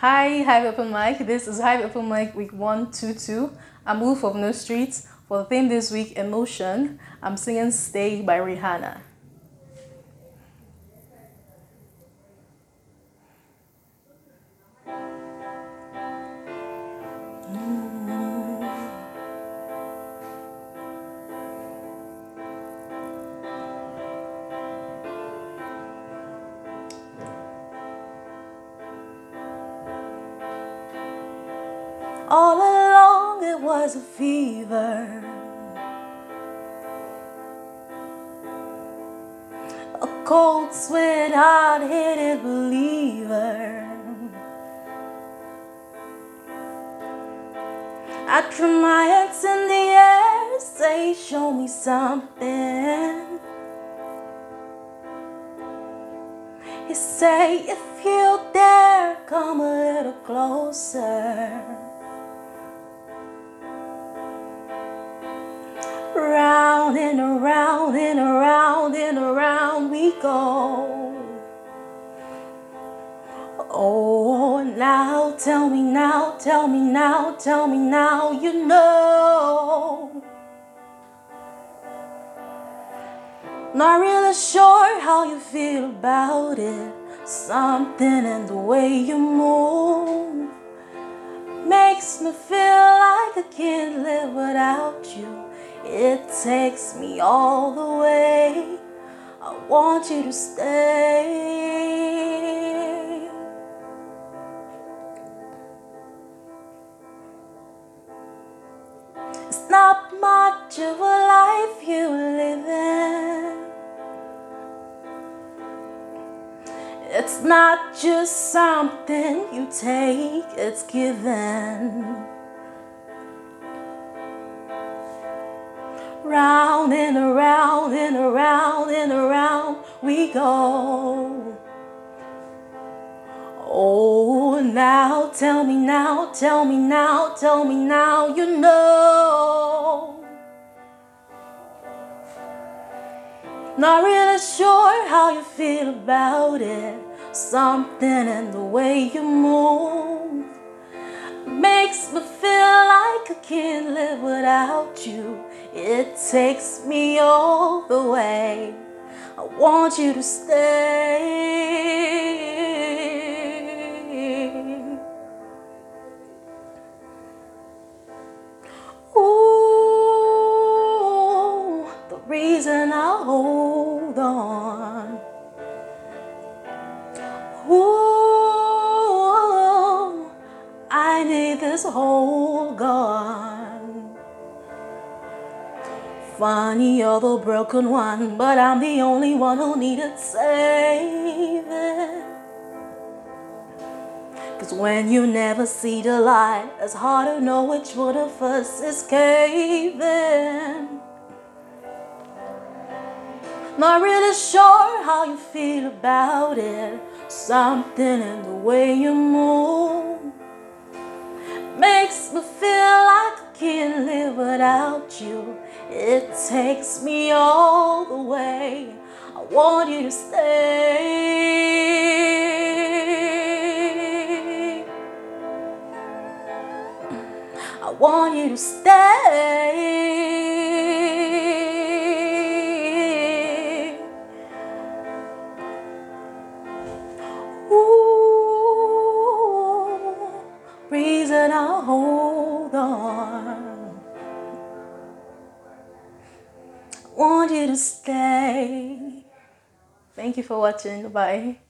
Hi, Hive Open Mic. This is Hive Open Mic week 122. I'm Wolf of No Streets. For the theme this week, Emotion, I'm singing Stay by Rihanna. All along it was a fever. A cold sweat, hard headed believer. I threw my hands in the air, say, Show me something. He say, If you dare, come a little closer. Round and around and around and around we go. Oh, now tell me now, tell me now, tell me now, you know. Not really sure how you feel about it. Something in the way you move makes me feel like I can't live without you. It takes me all the way. I want you to stay. It's not much of a life you live in. It's not just something you take, it's given. Round and around and around and around we go. Oh, now tell me now, tell me now, tell me now, you know. Not really sure how you feel about it. Something in the way you move makes me feel like I can't live without you. It takes me all the way. I want you to stay. Ooh, the reason I hold on. Ooh, I need this hole gone. Funny, you're the broken one, but I'm the only one who needed saving. Cause when you never see the light, it's hard to know which one of us is caving. Not really sure how you feel about it. Something in the way you move makes me feel like I can't live without you. It takes me all the way. I want you to stay. I want you to stay. Ooh, reason I hold want you to stay. Thank you for watching. Bye.